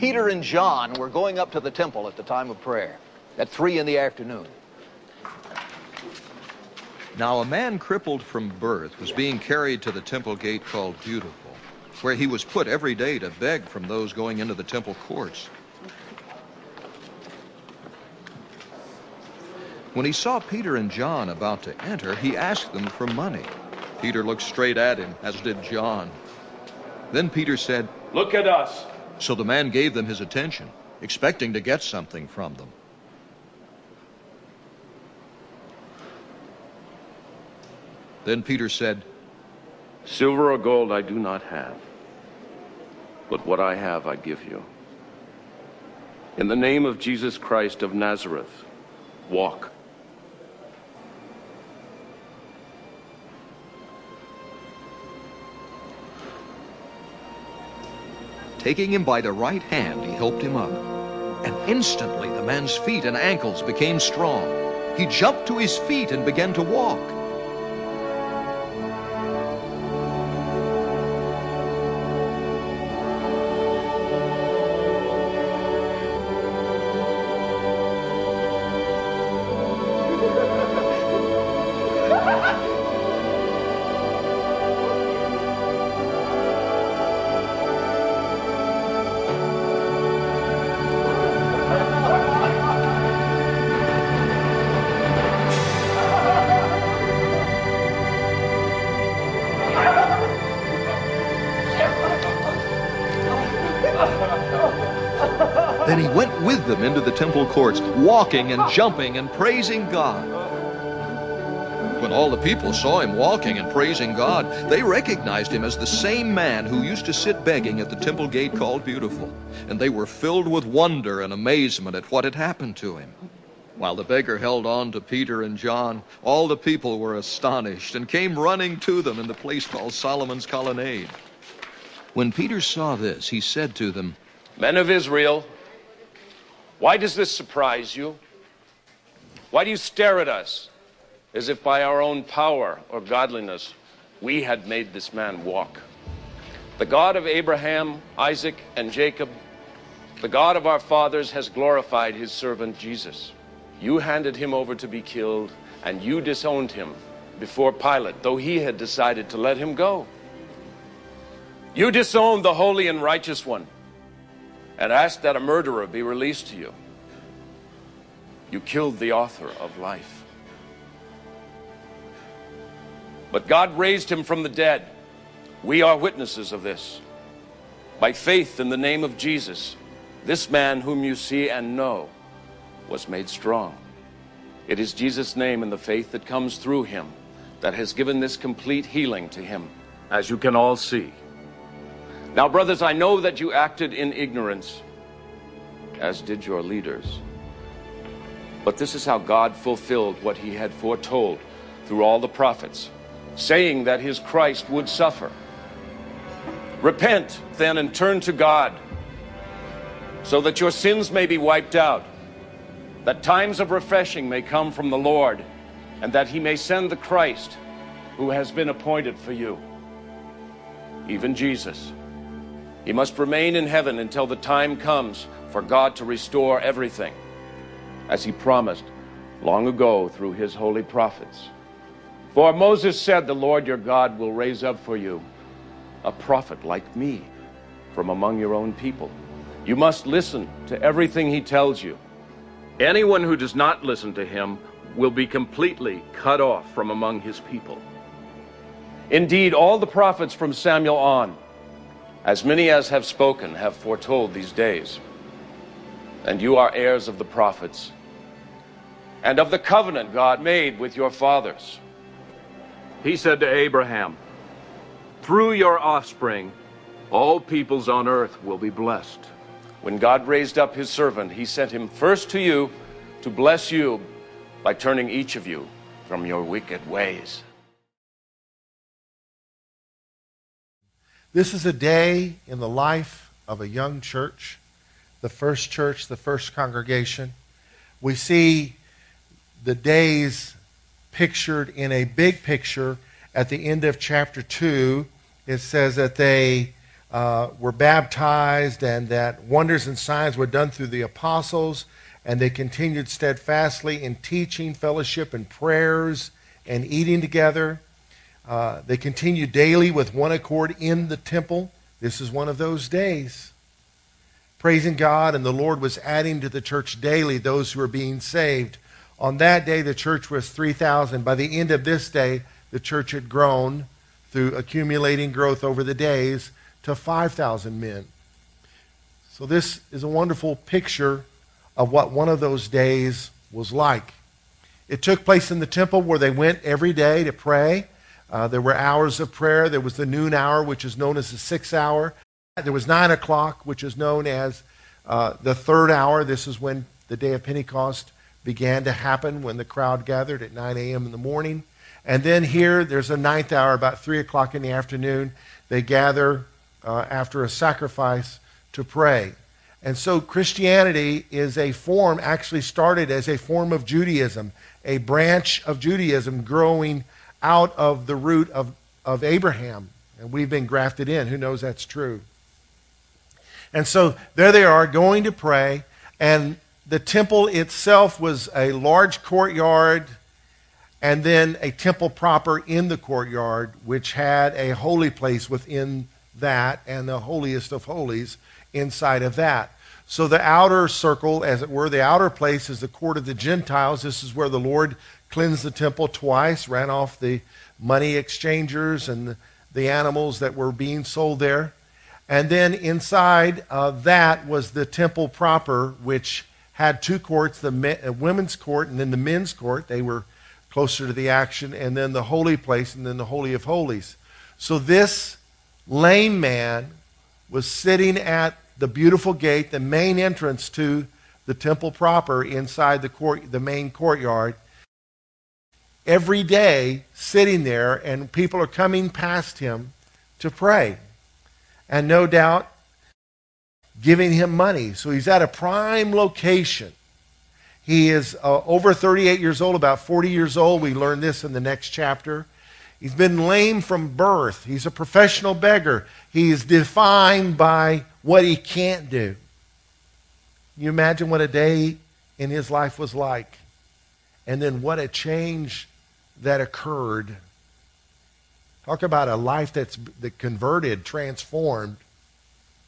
Peter and John were going up to the temple at the time of prayer at 3 in the afternoon. Now, a man crippled from birth was being carried to the temple gate called Beautiful, where he was put every day to beg from those going into the temple courts. When he saw Peter and John about to enter, he asked them for money. Peter looked straight at him, as did John. Then Peter said, Look at us. So the man gave them his attention, expecting to get something from them. Then Peter said, Silver or gold I do not have, but what I have I give you. In the name of Jesus Christ of Nazareth, walk. Taking him by the right hand, he helped him up. And instantly the man's feet and ankles became strong. He jumped to his feet and began to walk. He went with them into the temple courts, walking and jumping and praising God. When all the people saw him walking and praising God, they recognized him as the same man who used to sit begging at the temple gate called Beautiful. And they were filled with wonder and amazement at what had happened to him. While the beggar held on to Peter and John, all the people were astonished and came running to them in the place called Solomon's Colonnade. When Peter saw this, he said to them, Men of Israel, why does this surprise you? Why do you stare at us as if by our own power or godliness we had made this man walk? The God of Abraham, Isaac, and Jacob, the God of our fathers, has glorified his servant Jesus. You handed him over to be killed, and you disowned him before Pilate, though he had decided to let him go. You disowned the holy and righteous one and asked that a murderer be released to you. You killed the author of life. But God raised him from the dead. We are witnesses of this. By faith in the name of Jesus, this man whom you see and know was made strong. It is Jesus' name and the faith that comes through him that has given this complete healing to him, as you can all see. Now, brothers, I know that you acted in ignorance, as did your leaders. But this is how God fulfilled what he had foretold through all the prophets, saying that his Christ would suffer. Repent, then, and turn to God, so that your sins may be wiped out, that times of refreshing may come from the Lord, and that he may send the Christ who has been appointed for you, even Jesus. He must remain in heaven until the time comes for God to restore everything, as he promised long ago through his holy prophets. For Moses said, The Lord your God will raise up for you a prophet like me from among your own people. You must listen to everything he tells you. Anyone who does not listen to him will be completely cut off from among his people. Indeed, all the prophets from Samuel on, as many as have spoken, have foretold these days. And you are heirs of the prophets and of the covenant God made with your fathers. He said to Abraham, Through your offspring, all peoples on earth will be blessed. When God raised up his servant, he sent him first to you to bless you by turning each of you from your wicked ways. This is a day in the life of a young church, the first church, the first congregation. We see the days pictured in a big picture at the end of chapter 2. It says that they uh, were baptized and that wonders and signs were done through the apostles, and they continued steadfastly in teaching, fellowship, and prayers and eating together. Uh, they continued daily with one accord in the temple. This is one of those days. Praising God, and the Lord was adding to the church daily those who were being saved. On that day, the church was 3,000. By the end of this day, the church had grown through accumulating growth over the days to 5,000 men. So, this is a wonderful picture of what one of those days was like. It took place in the temple where they went every day to pray. Uh, there were hours of prayer. There was the noon hour, which is known as the sixth hour. There was nine o'clock, which is known as uh, the third hour. This is when the day of Pentecost began to happen, when the crowd gathered at 9 a.m. in the morning. And then here, there's a ninth hour, about 3 o'clock in the afternoon. They gather uh, after a sacrifice to pray. And so Christianity is a form, actually started as a form of Judaism, a branch of Judaism growing out of the root of, of Abraham. And we've been grafted in. Who knows that's true? And so there they are going to pray. And the temple itself was a large courtyard and then a temple proper in the courtyard, which had a holy place within that and the holiest of holies inside of that. So the outer circle, as it were, the outer place is the court of the Gentiles. This is where the Lord cleansed the temple twice, ran off the money exchangers and the, the animals that were being sold there. And then inside of that was the temple proper, which had two courts the uh, women's court and then the men's court. They were closer to the action, and then the holy place, and then the Holy of Holies. So this lame man was sitting at the beautiful gate, the main entrance to the temple proper inside the court, the main courtyard. Every day, sitting there, and people are coming past him to pray. And no doubt, giving him money. So he's at a prime location. He is uh, over 38 years old, about 40 years old. We learn this in the next chapter. He's been lame from birth. He's a professional beggar. He is defined by what he can't do. You imagine what a day in his life was like, and then what a change that occurred. Talk about a life that's that converted, transformed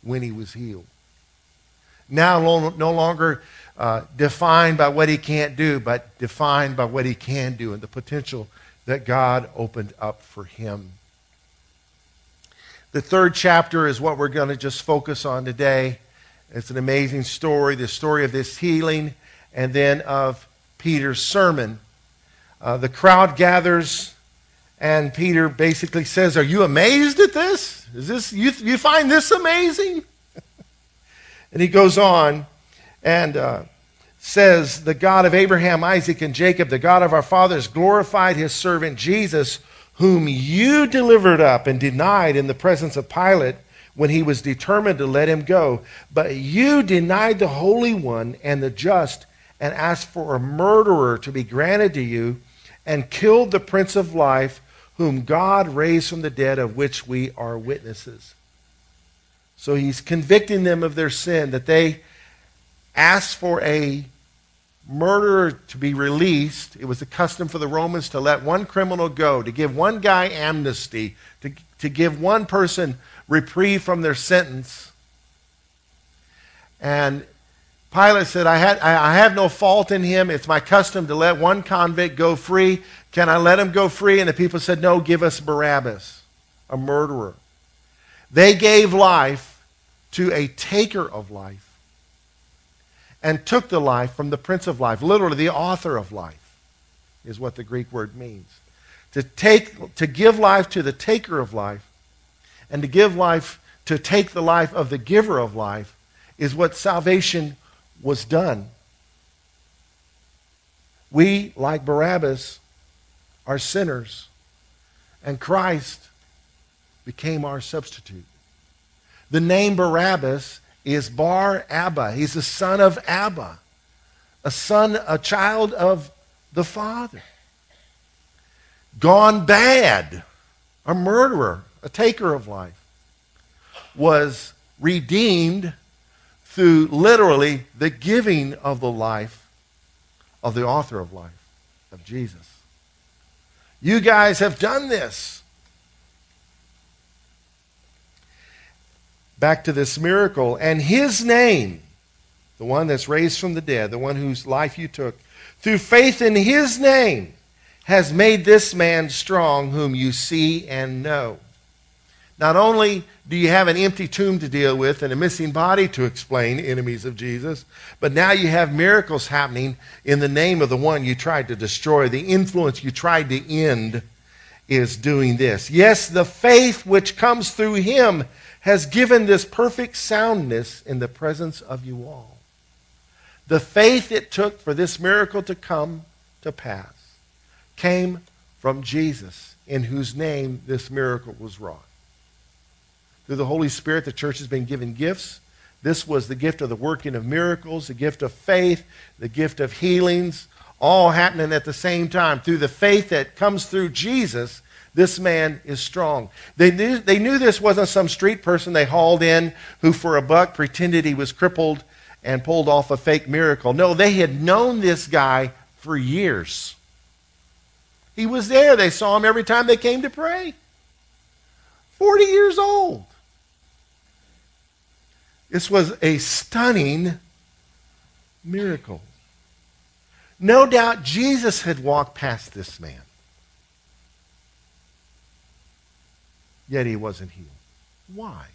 when he was healed. Now, no longer uh, defined by what he can't do, but defined by what he can do and the potential that God opened up for him. The third chapter is what we're going to just focus on today. It's an amazing story, the story of this healing, and then of Peter's sermon. Uh, the crowd gathers, and Peter basically says, Are you amazed at this? Is this you, you find this amazing? and he goes on and uh, says, The God of Abraham, Isaac, and Jacob, the God of our fathers, glorified his servant Jesus, whom you delivered up and denied in the presence of Pilate when he was determined to let him go. But you denied the Holy One and the just and asked for a murderer to be granted to you and killed the Prince of Life, whom God raised from the dead, of which we are witnesses. So he's convicting them of their sin, that they asked for a murderer to be released, it was the custom for the Romans to let one criminal go, to give one guy amnesty, to, to give one person reprieve from their sentence. And Pilate said, I, had, I, have no fault in him. It's my custom to let one convict go free. Can I let him go free? And the people said, No, give us Barabbas, a murderer. They gave life to a taker of life and took the life from the Prince of Life. Literally, the author of life is what the Greek word means. To, take, to give life to the taker of life and to give life, to take the life of the giver of life is what salvation was done. We, like Barabbas, are sinners, and Christ became our substitute. The name Barabbas is Bar Abba. He's the son of Abba, a son, a child of the Father. Gone bad, a murderer, a taker of life. was redeemed through literally the giving of the life of the author of life, of Jesus. You guys have done this. Back to this miracle. And his name, the one that's raised from the dead, the one whose life you took, through faith in his name, has made this man strong, whom you see and know. Not only do you have an empty tomb to deal with and a missing body to explain, enemies of Jesus, but now you have miracles happening in the name of the one you tried to destroy. The influence you tried to end is doing this. Yes, the faith which comes through him has given this perfect soundness in the presence of you all. The faith it took for this miracle to come to pass came from Jesus, in whose name this miracle was wrought. Through the Holy Spirit, the church has been given gifts. This was the gift of the working of miracles, the gift of faith, the gift of healings, all happening at the same time. Through the faith that comes through Jesus, this man is strong. They knew, they knew this wasn't some street person they hauled in who, for a buck, pretended he was crippled and pulled off a fake miracle. No, they had known this guy for years. He was there. They saw him every time they came to pray. 40 years old. This was a stunning miracle. No doubt Jesus had walked past this man. Yet he wasn't healed. Why?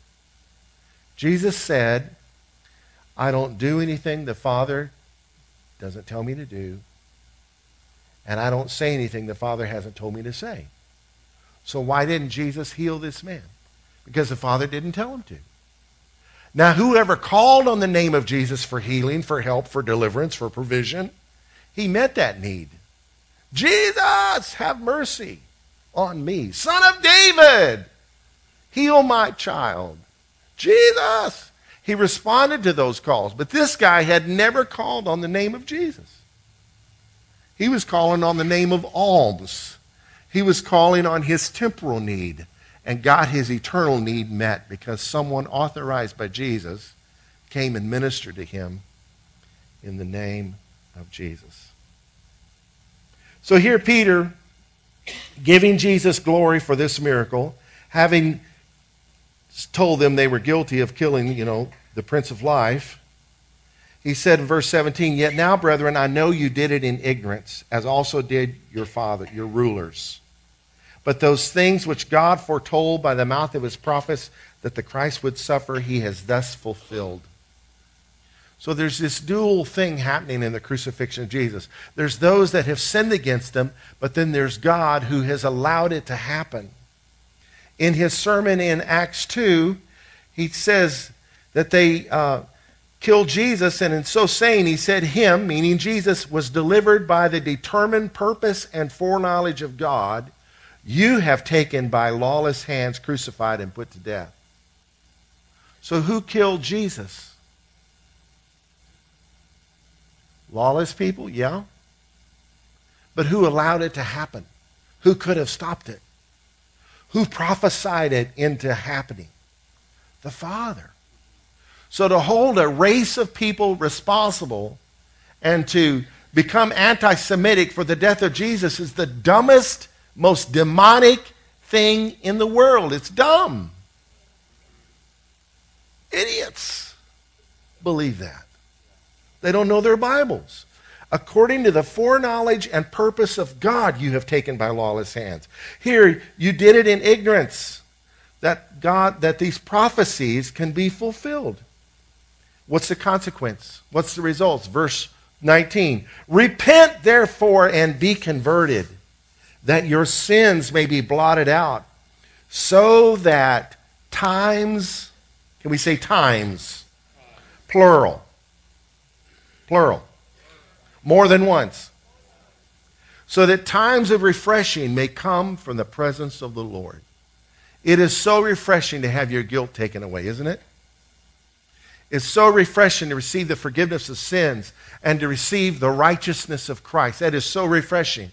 Jesus said, I don't do anything the Father doesn't tell me to do, and I don't say anything the Father hasn't told me to say. So why didn't Jesus heal this man? Because the Father didn't tell him to. Now, whoever called on the name of Jesus for healing, for help, for deliverance, for provision, he met that need. Jesus, have mercy on me. Son of David, heal my child. Jesus. He responded to those calls. But this guy had never called on the name of Jesus. He was calling on the name of alms. He was calling on his temporal need and got his eternal need met because someone authorized by Jesus came and ministered to him in the name of Jesus. So here, Peter, giving Jesus glory for this miracle, having told them they were guilty of killing, you know, the Prince of Life, he said in verse 17, Yet now, brethren, I know you did it in ignorance, as also did your father, your rulers. But those things which God foretold by the mouth of his prophets that the Christ would suffer, he has thus fulfilled. So there's this dual thing happening in the crucifixion of Jesus. There's those that have sinned against him, but then there's God who has allowed it to happen. In his sermon in Acts 2, he says that they uh, killed Jesus, and in so saying, he said, Him, meaning Jesus, was delivered by the determined purpose and foreknowledge of God you have taken by lawless hands, crucified, and put to death. So, who killed Jesus? Lawless people? Yeah. But who allowed it to happen? Who could have stopped it? Who prophesied it into happening? The Father. So, to hold a race of people responsible and to become anti Semitic for the death of Jesus is the dumbest most demonic thing in the world. It's dumb. Idiots believe that. They don't know their Bibles. According to the foreknowledge and purpose of God, you have taken by lawless hands. Here, you did it in ignorance that God, that these prophecies can be fulfilled. What's the consequence? What's the results? Verse 19. Repent, therefore, and be converted that your sins may be blotted out, so that times, can we say times? Plural. Plural. More than once. So that times of refreshing may come from the presence of the Lord. It is so refreshing to have your guilt taken away, isn't it? It's so refreshing to receive the forgiveness of sins and to receive the righteousness of Christ. That is so refreshing.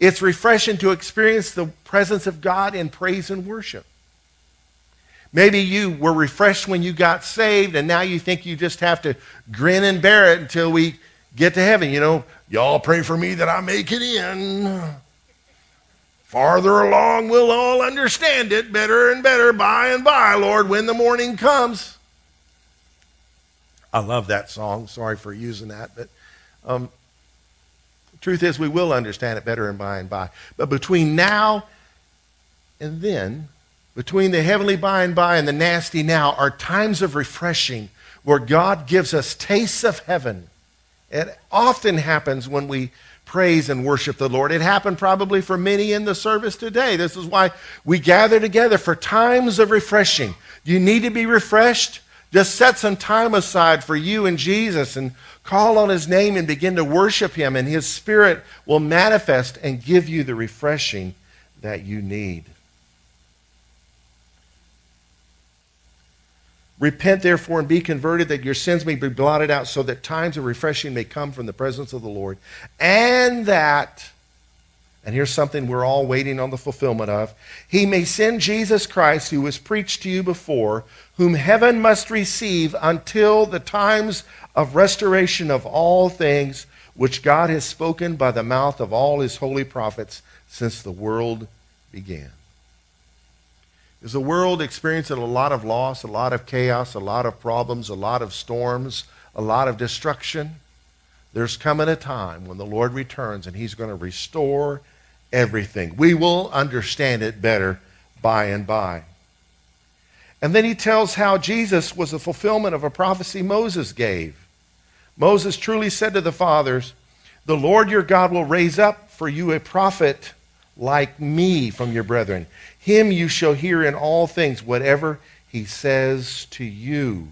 It's refreshing to experience the presence of God in praise and worship. Maybe you were refreshed when you got saved, and now you think you just have to grin and bear it until we get to heaven. You know, y'all pray for me that I make it in. Farther along, we'll all understand it better and better by and by, Lord, when the morning comes. I love that song. Sorry for using that, but um, truth is, we will understand it better and by and by. But between now and then, between the heavenly by and by and the nasty now, are times of refreshing where God gives us tastes of heaven. It often happens when we praise and worship the Lord. It happened probably for many in the service today. This is why we gather together for times of refreshing. You need to be refreshed. Just set some time aside for you and Jesus and call on his name and begin to worship him, and his spirit will manifest and give you the refreshing that you need. Repent, therefore, and be converted, that your sins may be blotted out, so that times of refreshing may come from the presence of the Lord. And that, and here's something we're all waiting on the fulfillment of, he may send Jesus Christ, who was preached to you before, whom heaven must receive until the times of restoration of all things, which God has spoken by the mouth of all his holy prophets since the world began. Is the world experiencing a lot of loss, a lot of chaos, a lot of problems, a lot of storms, a lot of destruction? There's coming a time when the Lord returns and He's going to restore everything. We will understand it better by and by. And then he tells how Jesus was the fulfillment of a prophecy Moses gave. Moses truly said to the fathers, The Lord your God will raise up for you a prophet like me from your brethren. Him you shall hear in all things, whatever he says to you.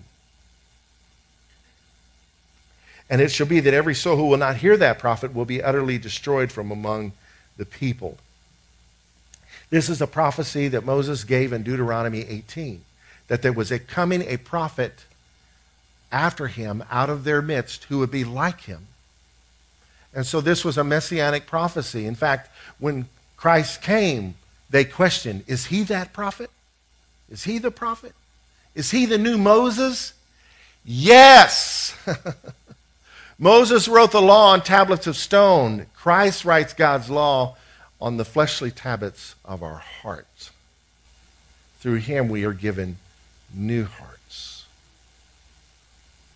And it shall be that every soul who will not hear that prophet will be utterly destroyed from among the people. This is a prophecy that Moses gave in Deuteronomy 18 that there was a coming a prophet after him out of their midst who would be like him. And so this was a messianic prophecy. In fact, when Christ came, they questioned Is he that prophet? Is he the prophet? Is he the new Moses? Yes! Moses wrote the law on tablets of stone. Christ writes God's law on the fleshly tablets of our hearts. Through him we are given new hearts.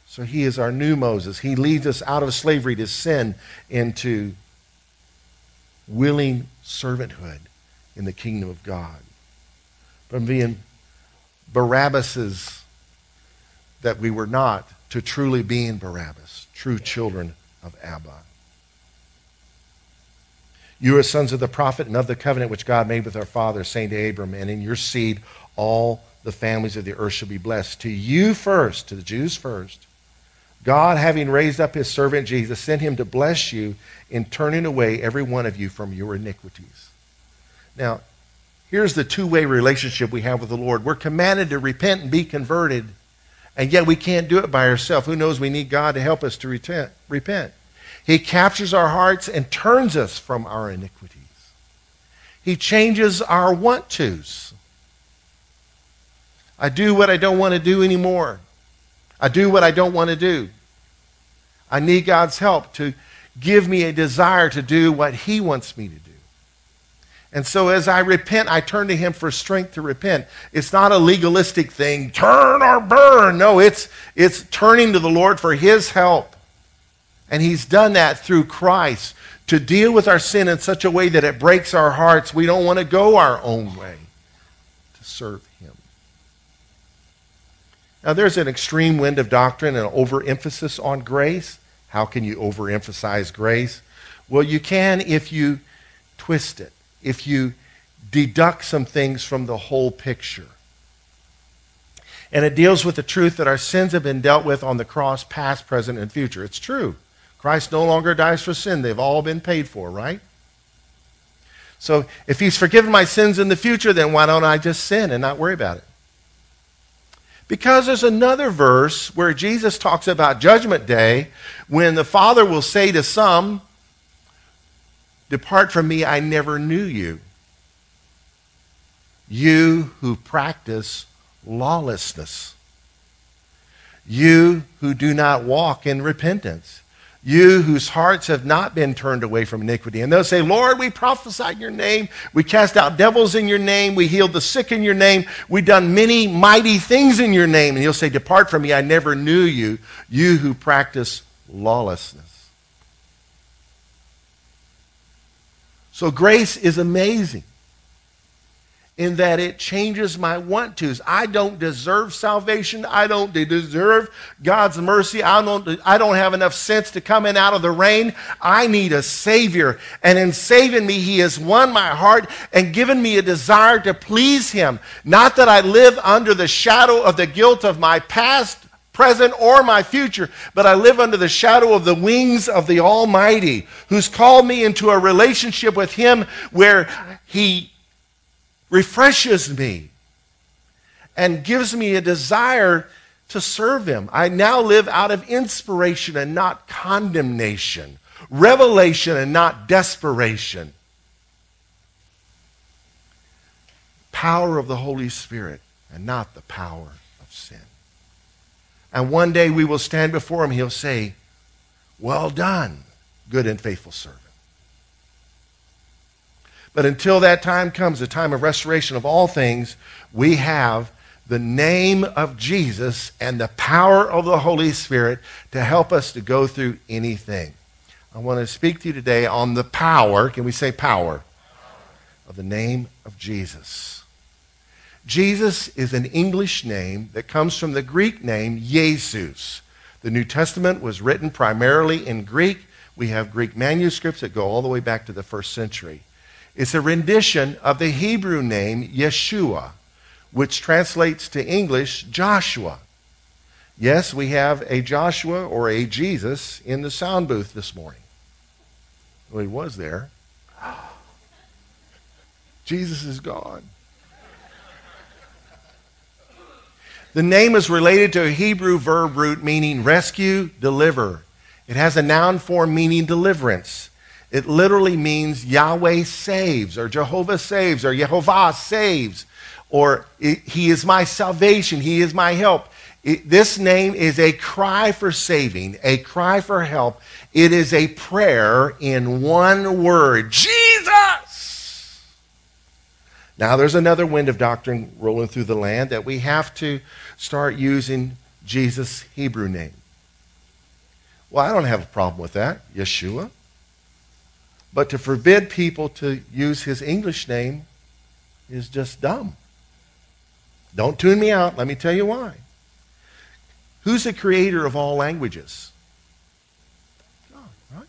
So he is our new Moses. He leads us out of slavery to sin into willing servanthood in the kingdom of God. From being Barabbases that we were not to truly being Barabbas, true children of Abba. You are sons of the prophet and of the covenant which God made with our father, saying to Abram, and in your seed all the families of the earth shall be blessed. To you first, to the Jews first, God, having raised up his servant Jesus, sent him to bless you in turning away every one of you from your iniquities. Now, here's the two way relationship we have with the Lord. We're commanded to repent and be converted, and yet we can't do it by ourselves. Who knows? We need God to help us to repent. He captures our hearts and turns us from our iniquities. He changes our want tos. I do what I don't want to do anymore. I do what I don't want to do. I need God's help to give me a desire to do what He wants me to do. And so as I repent, I turn to Him for strength to repent. It's not a legalistic thing, turn or burn. No, it's, it's turning to the Lord for His help. And He's done that through Christ to deal with our sin in such a way that it breaks our hearts. We don't want to go our own way to serve Him. Now, there's an extreme wind of doctrine and overemphasis on grace. How can you overemphasize grace? Well, you can if you twist it, if you deduct some things from the whole picture. And it deals with the truth that our sins have been dealt with on the cross, past, present, and future. It's true. Christ no longer dies for sin, they've all been paid for, right? So if he's forgiven my sins in the future, then why don't I just sin and not worry about it? Because there's another verse where Jesus talks about Judgment Day when the Father will say to some, Depart from me, I never knew you. You who practice lawlessness. You who do not walk in repentance. You whose hearts have not been turned away from iniquity. And they'll say, Lord, we prophesied in your name. We cast out devils in your name. We healed the sick in your name. We've done many mighty things in your name. And he'll say, Depart from me, I never knew you, you who practice lawlessness. So grace is amazing in that it changes my want tos. I don't deserve salvation. I don't deserve God's mercy. I don't, I don't have enough sense to come in out of the rain. I need a Savior. And in saving me, He has won my heart and given me a desire to please Him. Not that I live under the shadow of the guilt of my past, present, or my future, but I live under the shadow of the wings of the Almighty, who's called me into a relationship with Him where He refreshes me and gives me a desire to serve Him. I now live out of inspiration and not condemnation, revelation and not desperation. Power of the Holy Spirit and not the power of sin. And one day we will stand before Him. He'll say, Well done, good and faithful servant. But until that time comes, the time of restoration of all things, we have the name of Jesus and the power of the Holy Spirit to help us to go through anything. I want to speak to you today on the power, can we say power, of the name of Jesus. Jesus is an English name that comes from the Greek name Jesus. The New Testament was written primarily in Greek. We have Greek manuscripts that go all the way back to the first century. It's a rendition of the Hebrew name Yeshua, which translates to English Joshua. Yes, we have a Joshua or a Jesus in the sound booth this morning. Well, he was there. Jesus is gone. The name is related to a Hebrew verb root meaning rescue, deliver. It has a noun form meaning deliverance. It literally means Yahweh saves, or Jehovah saves, or Jehovah saves, or He is my salvation, He is my help. It, this name is a cry for saving, a cry for help. It is a prayer in one word Jesus! Now, there's another wind of doctrine rolling through the land that we have to start using Jesus' Hebrew name. Well, I don't have a problem with that. Yeshua. But to forbid people to use his English name is just dumb. Don't tune me out. Let me tell you why. Who's the creator of all languages? God, right?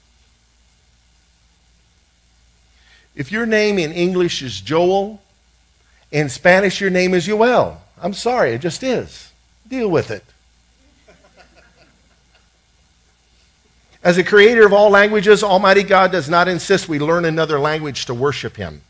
If your name in English is Joel, in Spanish your name is Yoel. I'm sorry, it just is. Deal with it. As the creator of all languages, Almighty God does not insist we learn another language to worship Him.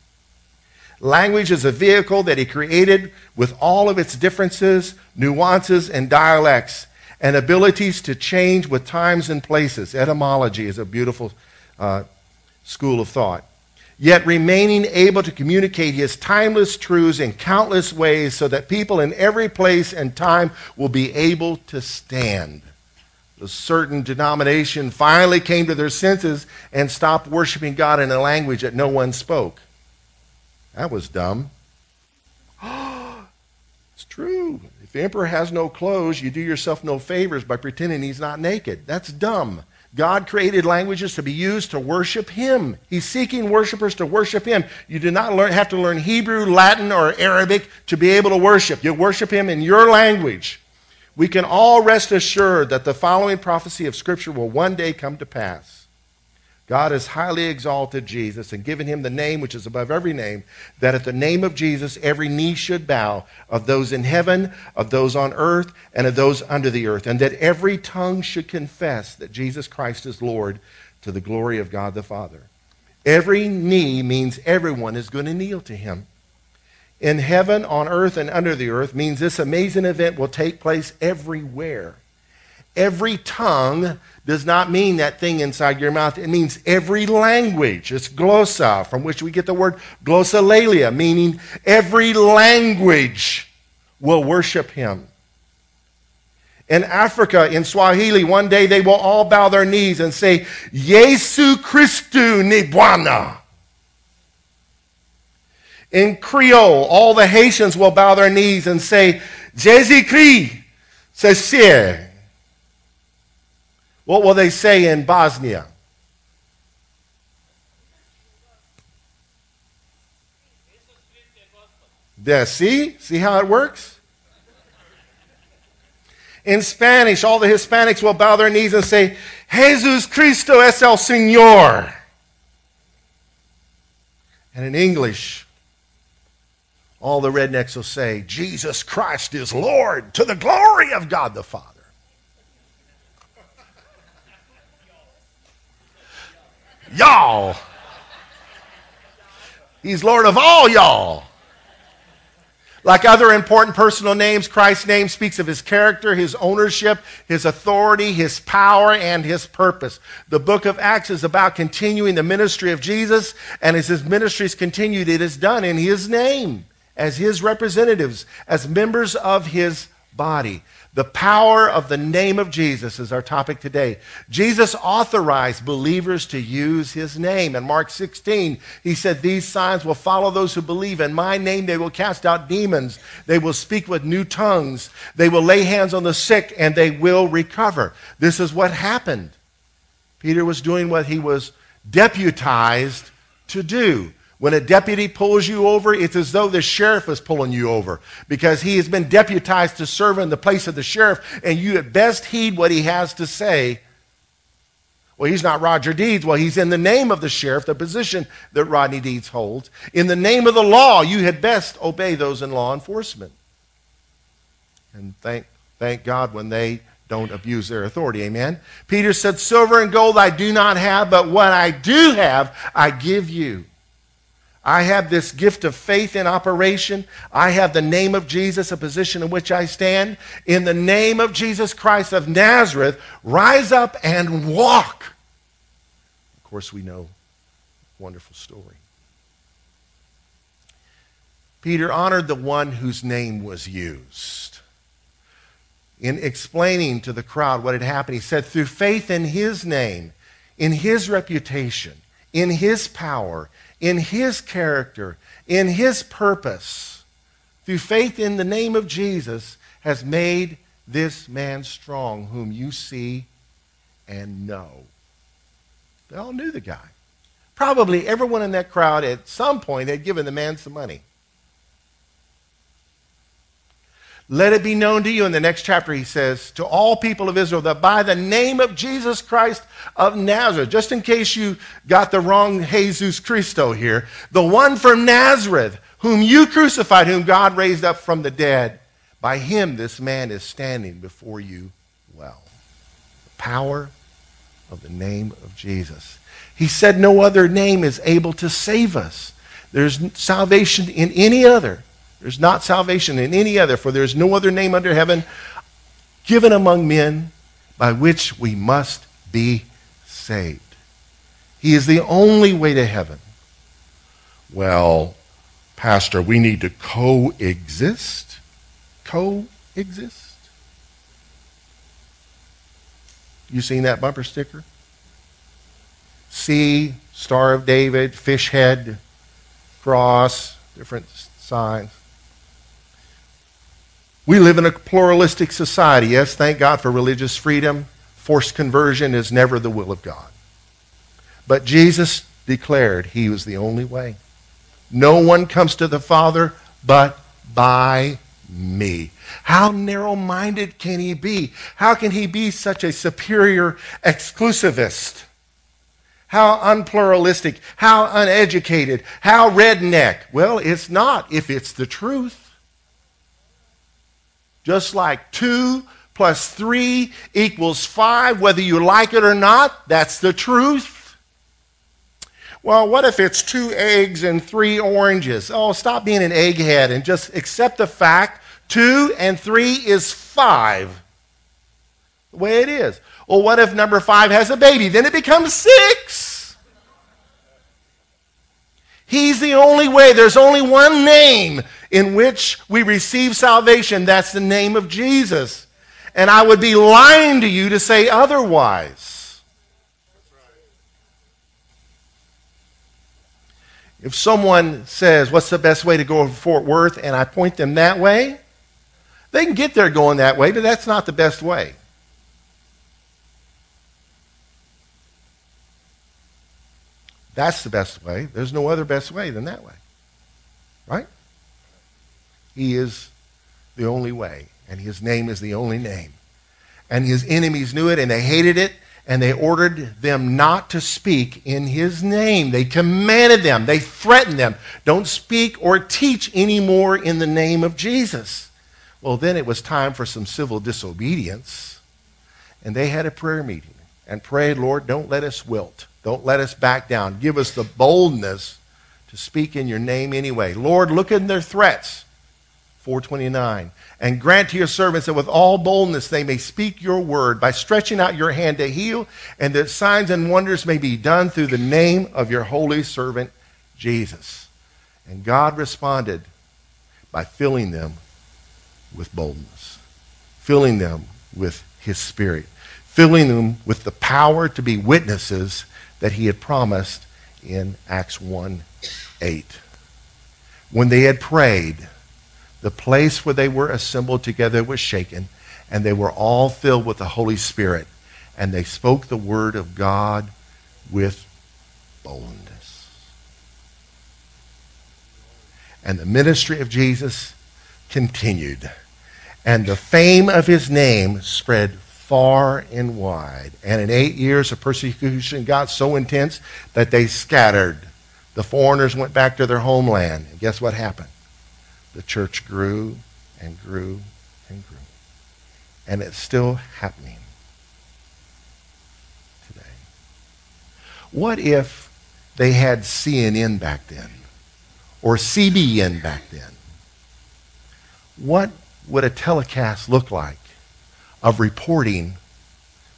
Language is a vehicle that He created with all of its differences, nuances, and dialects, and abilities to change with times and places. Etymology is a beautiful uh, school of thought. Yet remaining able to communicate His timeless truths in countless ways so that people in every place and time will be able to stand a certain denomination finally came to their senses and stopped worshiping God in a language that no one spoke. That was dumb. it's true. If the emperor has no clothes, you do yourself no favors by pretending he's not naked. That's dumb. God created languages to be used to worship Him. He's seeking worshipers to worship Him. You do not learn, have to learn Hebrew, Latin, or Arabic to be able to worship. You worship Him in your language we can all rest assured that the following prophecy of Scripture will one day come to pass. God has highly exalted Jesus and given him the name which is above every name, that at the name of Jesus every knee should bow, of those in heaven, of those on earth, and of those under the earth, and that every tongue should confess that Jesus Christ is Lord to the glory of God the Father. Every knee means everyone is going to kneel to him in heaven, on earth, and under the earth means this amazing event will take place everywhere. Every tongue does not mean that thing inside your mouth. It means every language. It's glossa, from which we get the word glossolalia, meaning every language will worship him. In Africa, in Swahili, one day they will all bow their knees and say, Yesu Christu ni Bwana. In Creole, all the Haitians will bow their knees and say, Jésus Christ, c'est What will they say in Bosnia? There, see? See how it works? In Spanish, all the Hispanics will bow their knees and say, Jesus Cristo es el Señor. And in English, all the rednecks will say, Jesus Christ is Lord to the glory of God the Father. Y'all. He's Lord of all y'all. Like other important personal names, Christ's name speaks of his character, his ownership, his authority, his power, and his purpose. The book of Acts is about continuing the ministry of Jesus, and as his ministry is continued, it is done in his name as his representatives, as members of his body. The power of the name of Jesus is our topic today. Jesus authorized believers to use his name. In Mark 16, he said, These signs will follow those who believe. In my name, they will cast out demons. They will speak with new tongues. They will lay hands on the sick and they will recover. This is what happened. Peter was doing what he was deputized to do. When a deputy pulls you over, it's as though the sheriff is pulling you over because he has been deputized to serve in the place of the sheriff, and you at best heed what he has to say. Well, he's not Roger Deeds. Well, he's in the name of the sheriff, the position that Rodney Deeds holds. In the name of the law, you had best obey those in law enforcement. And thank, thank God when they don't abuse their authority. Amen. Peter said, Silver and gold I do not have, but what I do have, I give you. I have this gift of faith in operation. I have the name of Jesus, a position in which I stand. In the name of Jesus Christ of Nazareth, rise up and walk. Of course, we know wonderful story. Peter honored the one whose name was used. In explaining to the crowd what had happened, he said, through faith in his name, in his reputation, in his power, in his character, in his purpose, through faith in the name of Jesus, has made this man strong, whom you see and know. They all knew the guy. Probably everyone in that crowd at some point had given the man some money. Let it be known to you in the next chapter, he says, to all people of Israel, that by the name of Jesus Christ of Nazareth, just in case you got the wrong Jesus Christo here, the one from Nazareth, whom you crucified, whom God raised up from the dead, by him this man is standing before you well. The power of the name of Jesus. He said, No other name is able to save us. There's salvation in any other. There's not salvation in any other, for there is no other name under heaven given among men by which we must be saved. He is the only way to heaven. Well, Pastor, we need to coexist. Coexist. You seen that bumper sticker? C, Star of David, fish head, cross, different signs. We live in a pluralistic society. Yes, thank God for religious freedom. Forced conversion is never the will of God. But Jesus declared he was the only way. No one comes to the Father but by me. How narrow minded can he be? How can he be such a superior exclusivist? How unpluralistic, how uneducated, how redneck. Well, it's not if it's the truth. Just like 2 plus 3 equals 5, whether you like it or not, that's the truth. Well, what if it's two eggs and three oranges? Oh, stop being an egghead and just accept the fact 2 and 3 is 5. The way it is. Well, what if number 5 has a baby? Then it becomes 6. He's the only way. There's only one name in which we receive salvation. That's the name of Jesus. And I would be lying to you to say otherwise. If someone says, What's the best way to go to Fort Worth? and I point them that way, they can get there going that way, but that's not the best way. That's the best way. There's no other best way than that way. Right? He is the only way, and his name is the only name. And his enemies knew it, and they hated it, and they ordered them not to speak in his name. They commanded them, they threatened them, don't speak or teach anymore in the name of Jesus. Well, then it was time for some civil disobedience, and they had a prayer meeting and prayed, Lord, don't let us wilt. Don't let us back down. Give us the boldness to speak in your name anyway. Lord, look in their threats. 429. And grant to your servants that with all boldness they may speak your word by stretching out your hand to heal, and that signs and wonders may be done through the name of your holy servant Jesus. And God responded by filling them with boldness, filling them with his spirit, filling them with the power to be witnesses that he had promised in Acts 1 8. When they had prayed, the place where they were assembled together was shaken, and they were all filled with the Holy Spirit, and they spoke the word of God with boldness. And the ministry of Jesus continued, and the fame of his name spread far and wide. And in eight years, the persecution got so intense that they scattered. The foreigners went back to their homeland. And guess what happened? The church grew and grew and grew. And it's still happening today. What if they had CNN back then? Or CBN back then? What would a telecast look like? of reporting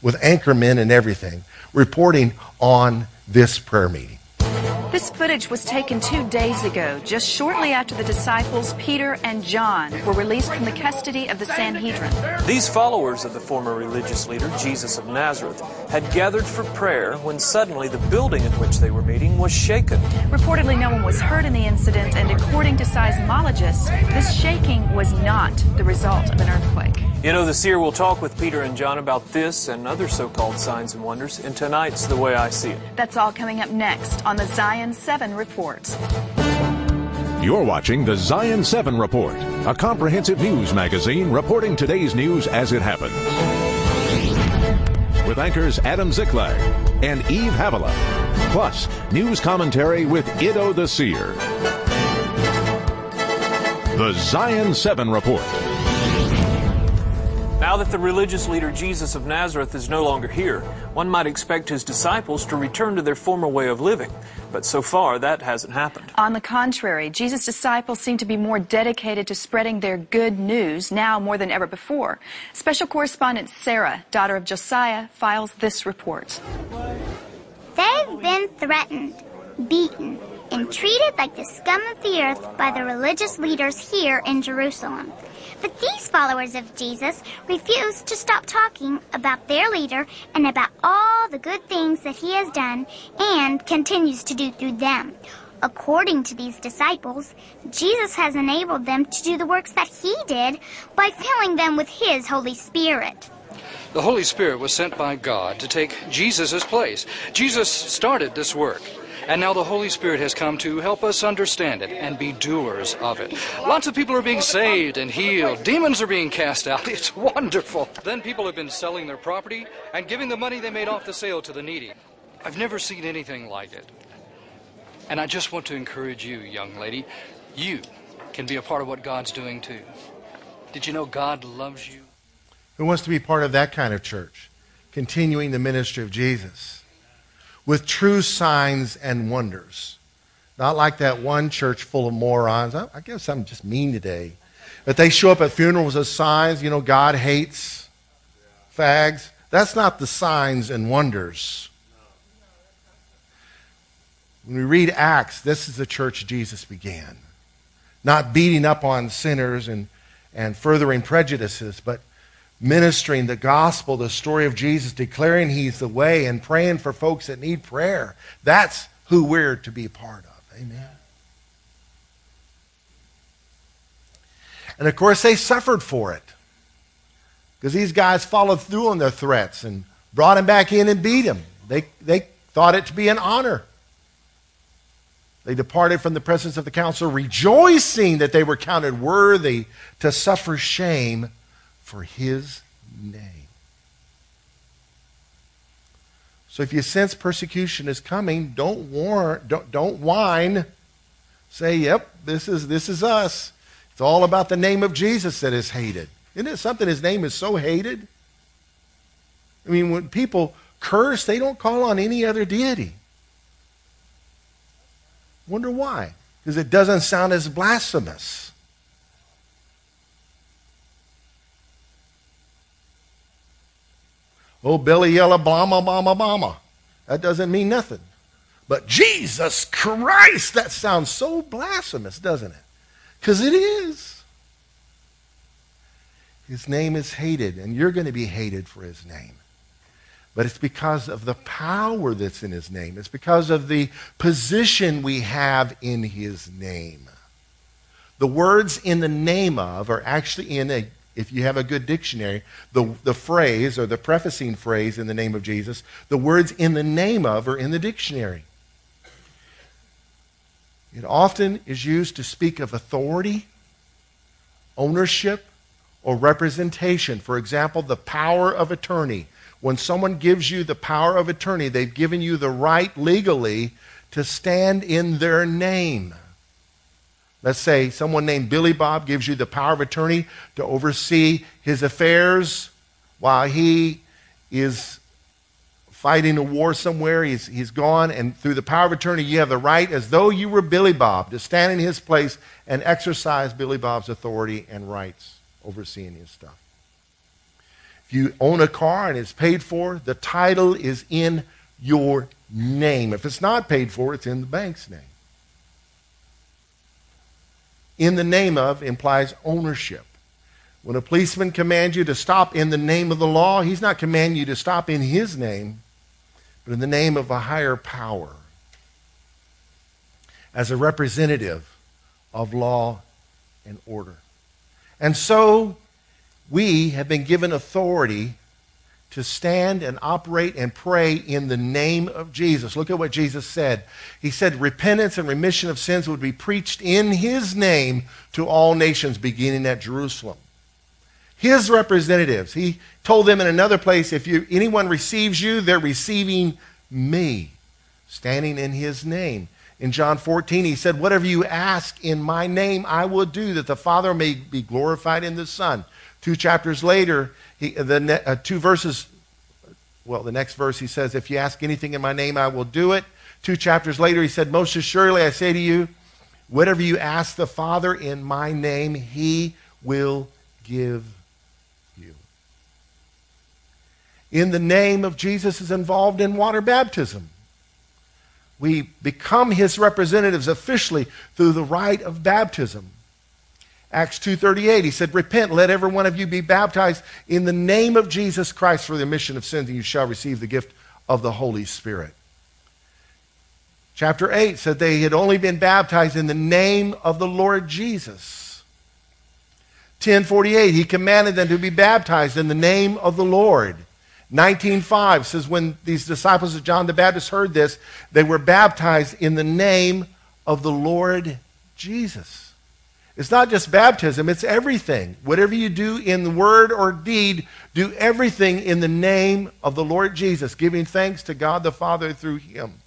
with anchormen and everything, reporting on this prayer meeting. This footage was taken two days ago, just shortly after the disciples Peter and John were released from the custody of the Sanhedrin. These followers of the former religious leader, Jesus of Nazareth, had gathered for prayer when suddenly the building in which they were meeting was shaken. Reportedly, no one was hurt in the incident, and according to seismologists, this shaking was not the result of an earthquake. You know, the seer will talk with Peter and John about this and other so called signs and wonders in tonight's The Way I See It. That's all coming up next on the Zion 7 Report. You're watching the Zion 7 Report, a comprehensive news magazine reporting today's news as it happens. With anchors Adam Ziklag and Eve Havila, plus news commentary with Ido the Seer. The Zion 7 Report. Now that the religious leader Jesus of Nazareth is no longer here, one might expect his disciples to return to their former way of living. But so far, that hasn't happened. On the contrary, Jesus' disciples seem to be more dedicated to spreading their good news now more than ever before. Special correspondent Sarah, daughter of Josiah, files this report. They've been threatened, beaten, and treated like the scum of the earth by the religious leaders here in Jerusalem. But these followers of Jesus refuse to stop talking about their leader and about all the good things that he has done and continues to do through them. According to these disciples, Jesus has enabled them to do the works that he did by filling them with his Holy Spirit. The Holy Spirit was sent by God to take Jesus' place. Jesus started this work. And now the Holy Spirit has come to help us understand it and be doers of it. Lots of people are being saved and healed. Demons are being cast out. It's wonderful. Then people have been selling their property and giving the money they made off the sale to the needy. I've never seen anything like it. And I just want to encourage you, young lady. You can be a part of what God's doing too. Did you know God loves you? Who wants to be part of that kind of church? Continuing the ministry of Jesus with true signs and wonders. Not like that one church full of morons. I, I guess I'm just mean today. But they show up at funerals as signs. You know, God hates fags. That's not the signs and wonders. When we read Acts, this is the church Jesus began. not beating up on sinners and, and furthering prejudices, but ministering the gospel, the story of Jesus, declaring he's the way, and praying for folks that need prayer. That's who we're to be part of. Amen. And of course, they suffered for it. Because these guys followed through on their threats and brought him back in and beat him. They, they thought it to be an honor. They departed from the presence of the council, rejoicing that they were counted worthy to suffer shame for his name. So if you sense persecution is coming, don't warn, don't, don't whine. Say, yep, this is, this is us. It's all about the name of Jesus that is hated. Isn't it something his name is so hated? I mean, when people curse, they don't call on any other deity. Wonder why? Because it doesn't sound as blasphemous. Oh, Billy Yella, blama, blama, blama. That doesn't mean nothing. But Jesus Christ, that sounds so blasphemous, doesn't it? Because it is. His name is hated, and you're going to be hated for his name. But it's because of the power that's in his name. It's because of the position we have in his name. The words in the name of are actually in a, if you have a good dictionary, the, the phrase or the prefacing phrase in the name of Jesus, the words in the name of are in the dictionary. It often is used to speak of authority, ownership, or representation. For example, the power of attorney. When someone gives you the power of attorney, they've given you the right legally to stand in their name. Let's say someone named Billy Bob gives you the power of attorney to oversee his affairs while he is fighting a war somewhere. He's, he's gone, and through the power of attorney, you have the right, as though you were Billy Bob, to stand in his place and exercise Billy Bob's authority and rights overseeing his stuff. If you own a car and it's paid for, the title is in your name. If it's not paid for, it's in the bank's name. In the name of implies ownership. When a policeman commands you to stop in the name of the law, he's not commanding you to stop in his name, but in the name of a higher power. As a representative of law and order. And so we have been given authority to stand and operate and pray in the name of Jesus. Look at what Jesus said. He said repentance and remission of sins would be preached in his name to all nations beginning at Jerusalem. His representatives. He told them in another place if you, anyone receives you, they're receiving me, standing in his name. In John 14, he said, Whatever you ask in my name, I will do, that the Father may be glorified in the Son. Two chapters later, he, the ne- uh, two verses, well, the next verse he says, If you ask anything in my name, I will do it. Two chapters later, he said, Most assuredly, I say to you, whatever you ask the Father in my name, he will give you. In the name of Jesus is involved in water baptism. We become his representatives officially through the rite of baptism. Acts 2:38 he said repent let every one of you be baptized in the name of Jesus Christ for the remission of sins and you shall receive the gift of the Holy Spirit. Chapter 8 said they had only been baptized in the name of the Lord Jesus. 1048 he commanded them to be baptized in the name of the Lord. 19.5 says when these disciples of John the Baptist heard this, they were baptized in the name of the Lord Jesus. It's not just baptism, it's everything. Whatever you do in word or deed, do everything in the name of the Lord Jesus, giving thanks to God the Father through him.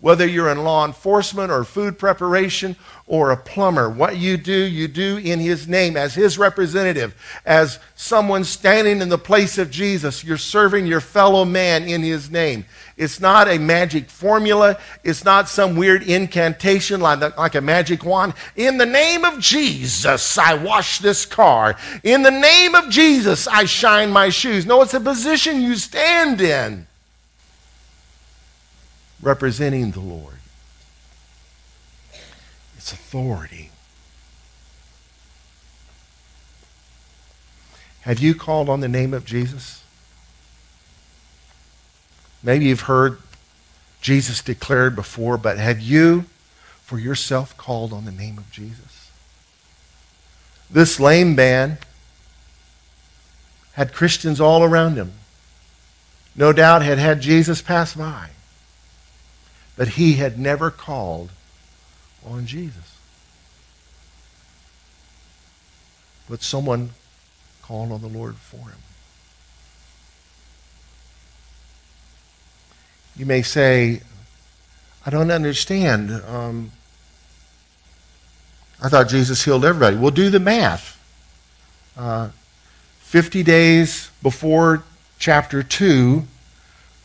Whether you're in law enforcement or food preparation or a plumber, what you do, you do in His name as His representative, as someone standing in the place of Jesus. You're serving your fellow man in His name. It's not a magic formula. It's not some weird incantation like, like a magic wand. In the name of Jesus, I wash this car. In the name of Jesus, I shine my shoes. No, it's a position you stand in representing the Lord. It's authority. Have you called on the name of Jesus? Maybe you've heard Jesus declared before, but have you for yourself called on the name of Jesus? This lame man had Christians all around him. No doubt had had Jesus pass by. But he had never called on Jesus. But someone called on the Lord for him. You may say, I don't understand. Um, I thought Jesus healed everybody. Well, do the math. Uh, 50 days before chapter 2,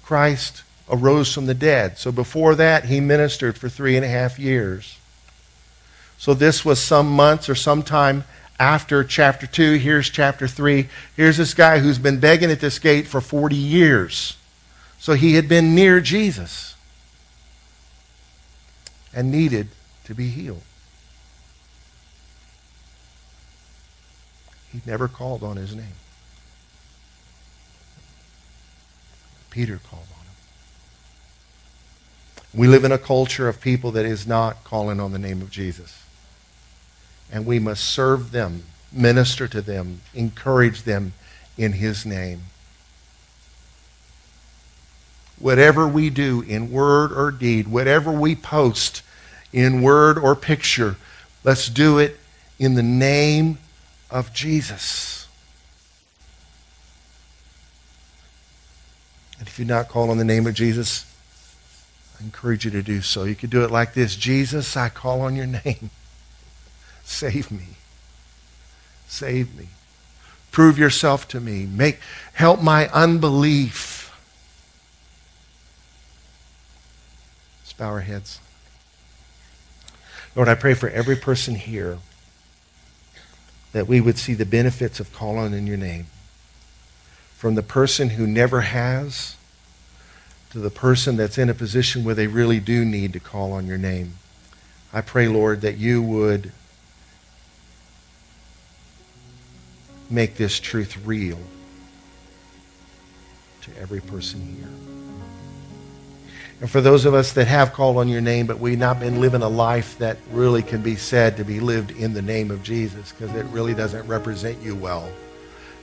Christ arose from the dead. So before that, he ministered for three and a half years. So this was some months or some time after chapter 2. Here's chapter 3. Here's this guy who's been begging at this gate for 40 years. So he had been near Jesus and needed to be healed. He never called on his name. Peter called on him. We live in a culture of people that is not calling on the name of Jesus. And we must serve them, minister to them, encourage them in his name. Whatever we do in word or deed, whatever we post in word or picture, let's do it in the name of Jesus. And if you're not called on the name of Jesus, I encourage you to do so. You could do it like this Jesus, I call on your name. Save me. Save me. Prove yourself to me. Make help my unbelief. Let's bow our heads. Lord, I pray for every person here that we would see the benefits of calling in your name. From the person who never has to the person that's in a position where they really do need to call on your name. I pray, Lord, that you would make this truth real to every person here. And for those of us that have called on your name, but we've not been living a life that really can be said to be lived in the name of Jesus because it really doesn't represent you well.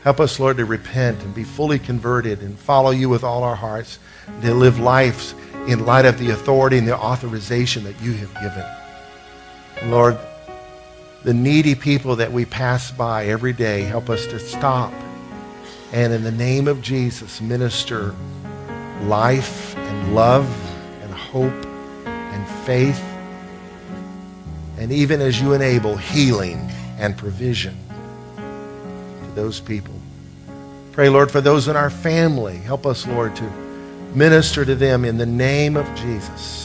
Help us, Lord, to repent and be fully converted and follow you with all our hearts, to live lives in light of the authority and the authorization that you have given. Lord, the needy people that we pass by every day, help us to stop and in the name of Jesus minister life and love hope and faith. And even as you enable healing and provision to those people. Pray, Lord, for those in our family. Help us, Lord, to minister to them in the name of Jesus.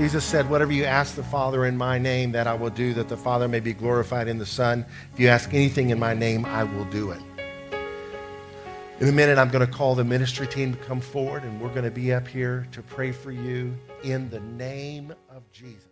Jesus said, Whatever you ask the Father in my name, that I will do, that the Father may be glorified in the Son. If you ask anything in my name, I will do it. In a minute, I'm going to call the ministry team to come forward, and we're going to be up here to pray for you in the name of Jesus.